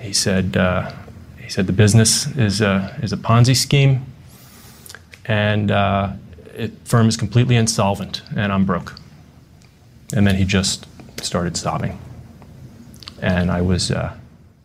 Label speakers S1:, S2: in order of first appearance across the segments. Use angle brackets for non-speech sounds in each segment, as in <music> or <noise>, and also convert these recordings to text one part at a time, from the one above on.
S1: He said, uh, he said the business is a, is a Ponzi scheme, and uh, it, firm is completely insolvent, and I'm broke. And then he just started sobbing, and I was. Uh,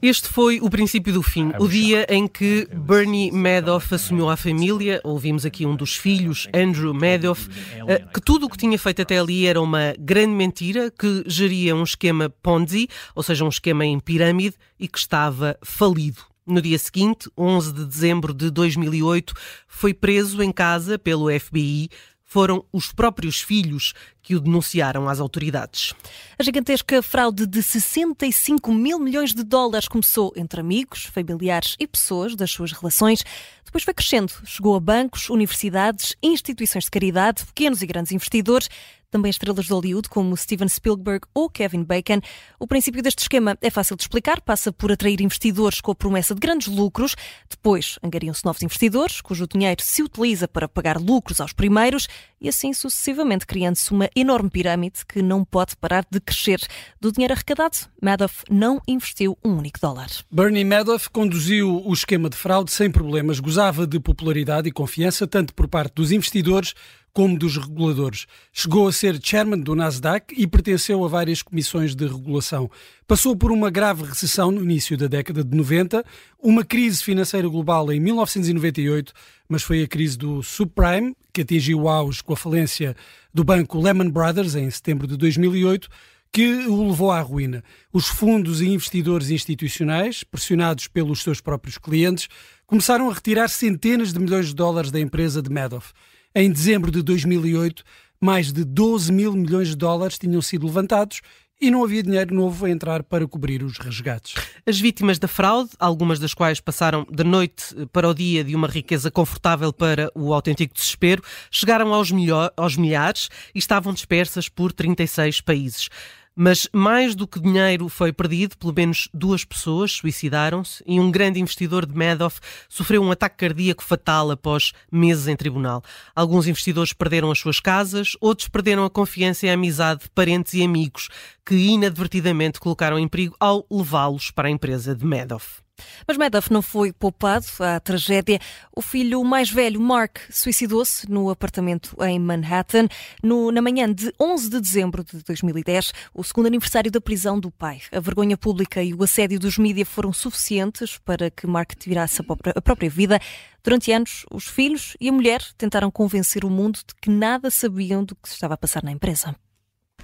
S2: Este foi o princípio do fim, o dia em que Bernie Madoff assumiu a família. Ouvimos aqui um dos filhos, Andrew Madoff, eh, que tudo o que tinha feito até ali era uma grande mentira, que geria um esquema Ponzi, ou seja, um esquema em pirâmide, e que estava falido. No dia seguinte, 11 de dezembro de 2008, foi preso em casa pelo FBI foram os próprios filhos que o denunciaram às autoridades.
S3: A gigantesca fraude de 65 mil milhões de dólares começou entre amigos, familiares e pessoas das suas relações. Depois foi crescendo, chegou a bancos, universidades, instituições de caridade, pequenos e grandes investidores, também estrelas de Hollywood como Steven Spielberg ou Kevin Bacon. O princípio deste esquema é fácil de explicar, passa por atrair investidores com a promessa de grandes lucros, depois angariam-se novos investidores, cujo dinheiro se utiliza para pagar lucros aos primeiros e assim sucessivamente criando-se uma enorme pirâmide que não pode parar de crescer. Do dinheiro arrecadado, Madoff não investiu um único dólar.
S4: Bernie Madoff conduziu o esquema de fraude sem problemas, gozava de popularidade e confiança tanto por parte dos investidores como dos reguladores. Chegou a ser chairman do Nasdaq e pertenceu a várias comissões de regulação. Passou por uma grave recessão no início da década de 90, uma crise financeira global em 1998, mas foi a crise do subprime que atingiu o auge com a falência do banco Lehman Brothers em setembro de 2008 que o levou à ruína. Os fundos e investidores institucionais, pressionados pelos seus próprios clientes, começaram a retirar centenas de milhões de dólares da empresa de Madoff. Em dezembro de 2008, mais de 12 mil milhões de dólares tinham sido levantados e não havia dinheiro novo a entrar para cobrir os resgates.
S2: As vítimas da fraude, algumas das quais passaram da noite para o dia de uma riqueza confortável para o autêntico desespero, chegaram aos, aos milhares e estavam dispersas por 36 países. Mas mais do que dinheiro foi perdido, pelo menos duas pessoas suicidaram-se e um grande investidor de Madoff sofreu um ataque cardíaco fatal após meses em tribunal. Alguns investidores perderam as suas casas, outros perderam a confiança e a amizade de parentes e amigos que inadvertidamente colocaram em perigo ao levá-los para a empresa de Madoff.
S3: Mas Madoff não foi poupado à tragédia. O filho mais velho, Mark, suicidou-se no apartamento em Manhattan no, na manhã de 11 de dezembro de 2010, o segundo aniversário da prisão do pai. A vergonha pública e o assédio dos mídias foram suficientes para que Mark tirasse a própria, vida. Durante anos, os filhos e a mulher tentaram convencer o mundo de que nada sabiam do que se estava a passar na empresa.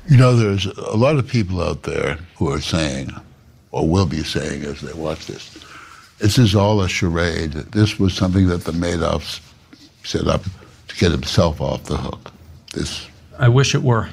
S5: You know, there's a lot of people out there who are saying or will be saying as they watch this. This is all a charade. This was something that the Madoffs set up to get himself off the hook. This.
S1: I wish it were.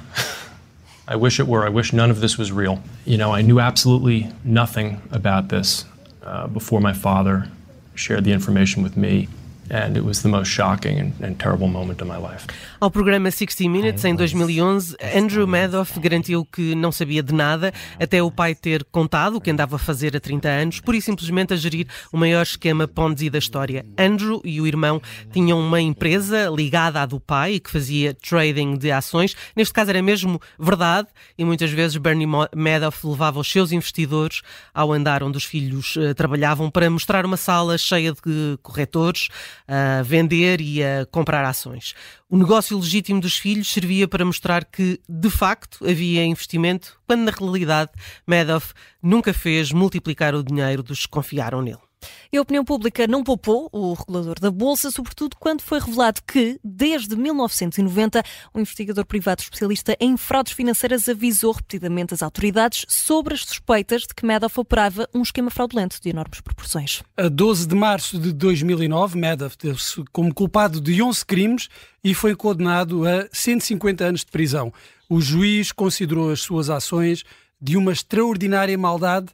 S1: <laughs> I wish it were. I wish none of this was real. You know, I knew absolutely nothing about this uh, before my father shared the information with me. And it was the most shocking and, and terrible moment of my life.
S2: Ao programa 60 Minutes, em 2011, Andrew Madoff garantiu que não sabia de nada, até o pai ter contado o que andava a fazer há 30 anos, por e simplesmente a gerir o maior esquema Ponzi da história. Andrew e o irmão tinham uma empresa ligada à do pai que fazia trading de ações. Neste caso era mesmo verdade e muitas vezes Bernie Madoff levava os seus investidores ao andar onde os filhos uh, trabalhavam para mostrar uma sala cheia de corretores a vender e a comprar ações. O negócio legítimo dos filhos servia para mostrar que, de facto, havia investimento, quando na realidade Madoff nunca fez multiplicar o dinheiro dos que confiaram nele.
S3: E a opinião pública não poupou o regulador da Bolsa, sobretudo quando foi revelado que, desde 1990, um investigador privado especialista em fraudes financeiras avisou repetidamente as autoridades sobre as suspeitas de que Madoff operava um esquema fraudulento de enormes proporções.
S4: A 12 de março de 2009, Madoff teve-se como culpado de 11 crimes e foi condenado a 150 anos de prisão. O juiz considerou as suas ações de uma extraordinária maldade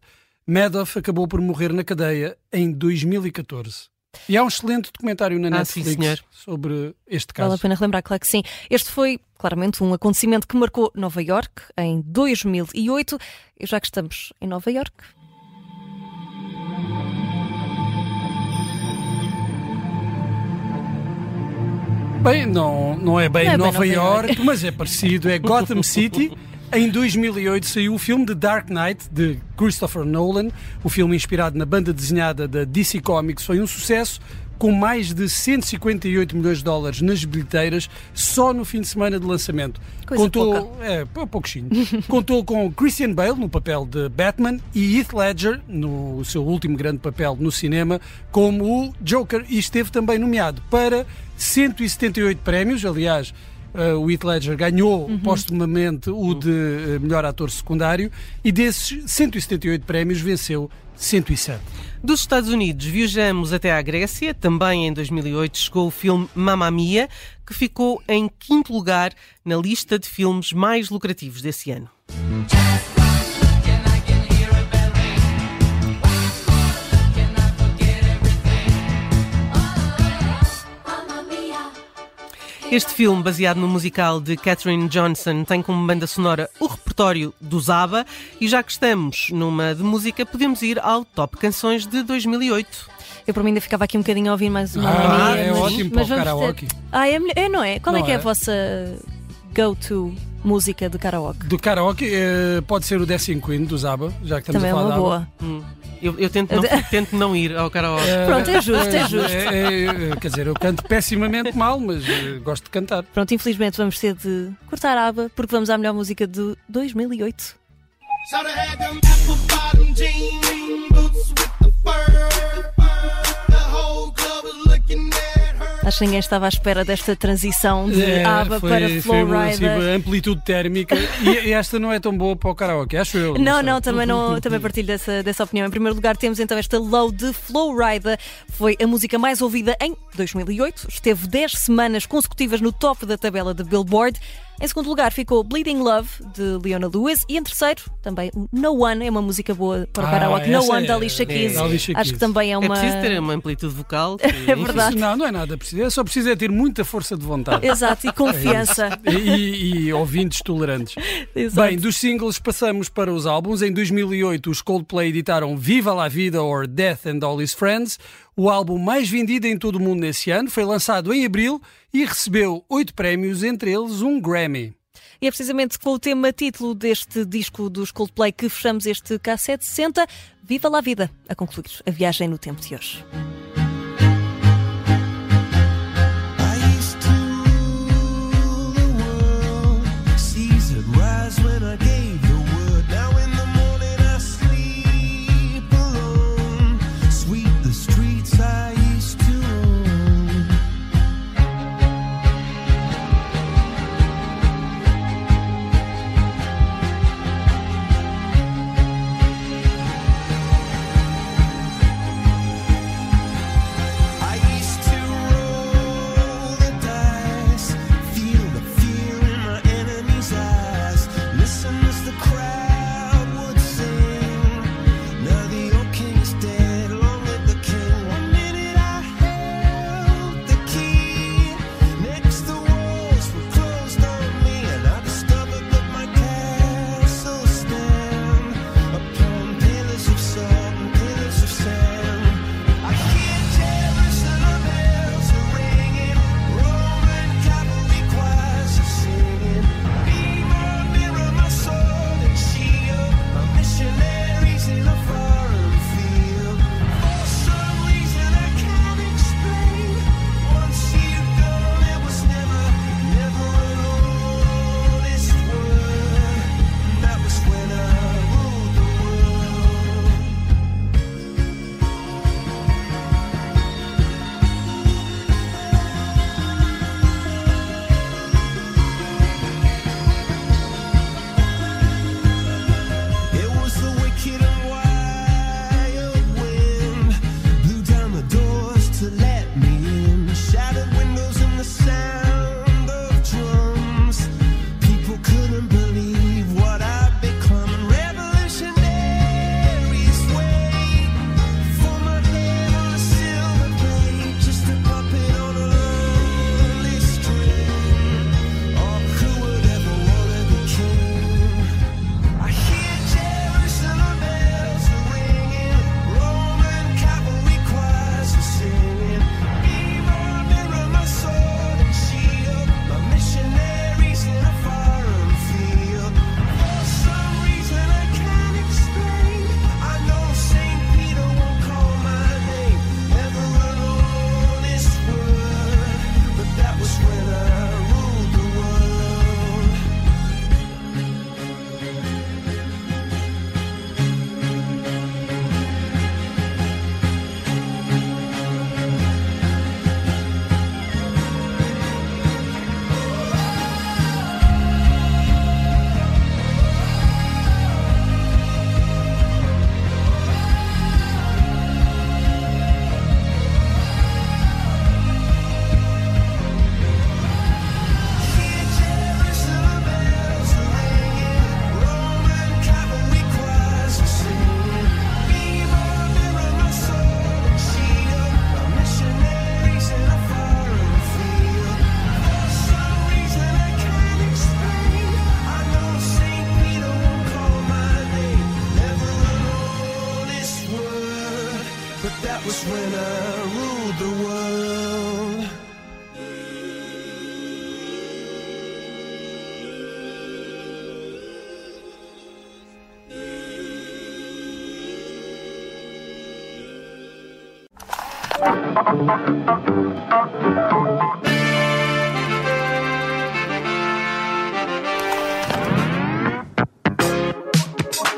S4: Madoff acabou por morrer na cadeia em 2014. E há um excelente documentário na Netflix ah,
S2: sim,
S4: sobre este caso.
S3: Vale a pena relembrar, claro que sim. Este foi claramente um acontecimento que marcou Nova York em 2008. E já que estamos em Nova York.
S4: Bem, não, não é bem
S3: não é
S4: Nova, Iorque,
S3: Nova
S4: York, York, mas é parecido, é Gotham <laughs> City. Em 2008 saiu o filme The Dark Knight de Christopher Nolan. O filme inspirado na banda desenhada da DC Comics foi um sucesso com mais de 158 milhões de dólares nas bilheteiras só no fim de semana de lançamento.
S3: Coisa
S4: Contou,
S3: pouca.
S4: é, pou- pouquinho. <laughs> Contou com Christian Bale no papel de Batman e Heath Ledger no seu último grande papel no cinema como o Joker e esteve também nomeado para 178 prémios, aliás, eh, o Heath Ledger ganhou postumamente o de eh, melhor ator secundário e desses 178 prémios venceu 107.
S2: Dos Estados Unidos, viajamos até à Grécia. Também em 2008 chegou o filme Mamma Mia, que ficou em quinto lugar na lista de filmes mais lucrativos desse ano. Este filme, baseado no musical de Catherine Johnson, tem como banda sonora o repertório do ABBA e já que estamos numa de música, podemos ir ao Top Canções de 2008.
S3: Eu por mim ainda ficava aqui um bocadinho a ouvir mais uma
S4: Ah, é
S3: mas,
S4: ótimo para
S3: mas
S4: o
S3: vamos
S4: karaoke.
S3: ter- Ah, é, melhor- é, não é? Qual é
S4: Não
S3: que é
S4: é?
S3: a vossa go-to música de karaoke?
S4: Do karaoke eh, pode ser o Dancing Queen do Zaba, já que estamos
S3: Também é
S4: a falar
S3: uma
S4: de
S3: boa.
S2: Hum. Eu, eu tento, não, <laughs> tento não ir ao karaoke.
S3: Pronto, é justo, é
S4: ABBA.
S3: justo.
S4: É, é, quer dizer, eu canto pessimamente mal, mas eh, gosto de cantar.
S3: Pronto, infelizmente vamos ter de cortar a aba porque vamos à melhor música de 2008.
S6: Shoulda had them apple bottom jean boots with
S3: Acho que ninguém estava à espera desta transição de
S4: É,
S3: aba
S4: foi-
S3: para
S4: foi
S3: Flowrider.
S4: assim, amplitude térmica e, esta não é tão boa para o karaoke, acho eu.
S3: Não,
S4: sei.
S3: não, também, não, também partilho dessa, dessa opinião. Em primeiro lugar, temos então esta Low de Flowrider. Foi a música mais ouvida em 2008. Esteve 10 semanas consecutivas no top da tabela de Billboard. Em segundo lugar, ficou Bleeding Love de Leona Lewis. E em terceiro, também No One é uma música boa para o
S4: Ah,
S3: karaoke. No One
S4: é-
S3: da Alicia Keys.
S4: Alicia
S3: Acho que também é
S2: É
S3: uma.
S2: preciso ter uma amplitude vocal. <laughs> que-
S3: É verdade.
S4: Não, não é nada preciso. É só preciso é ter muita força de vontade. <laughs>
S3: Exato, e confiança.
S4: E, e- e ouvintes tolerantes. <laughs>
S3: Exato.
S4: Bem, dos singles passamos para os álbuns. Em 2008, os Coldplay editaram Viva la Vida or Death and All His Friends, o álbum mais vendido em todo o mundo nesse ano. Foi lançado em abril e recebeu oito prémios, entre eles um Grammy.
S3: E é precisamente com o tema título deste disco dos Coldplay que fechamos este K760. Viva lá vida! A concluir a viagem no tempo de hoje.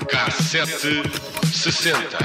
S7: Cassete sessenta.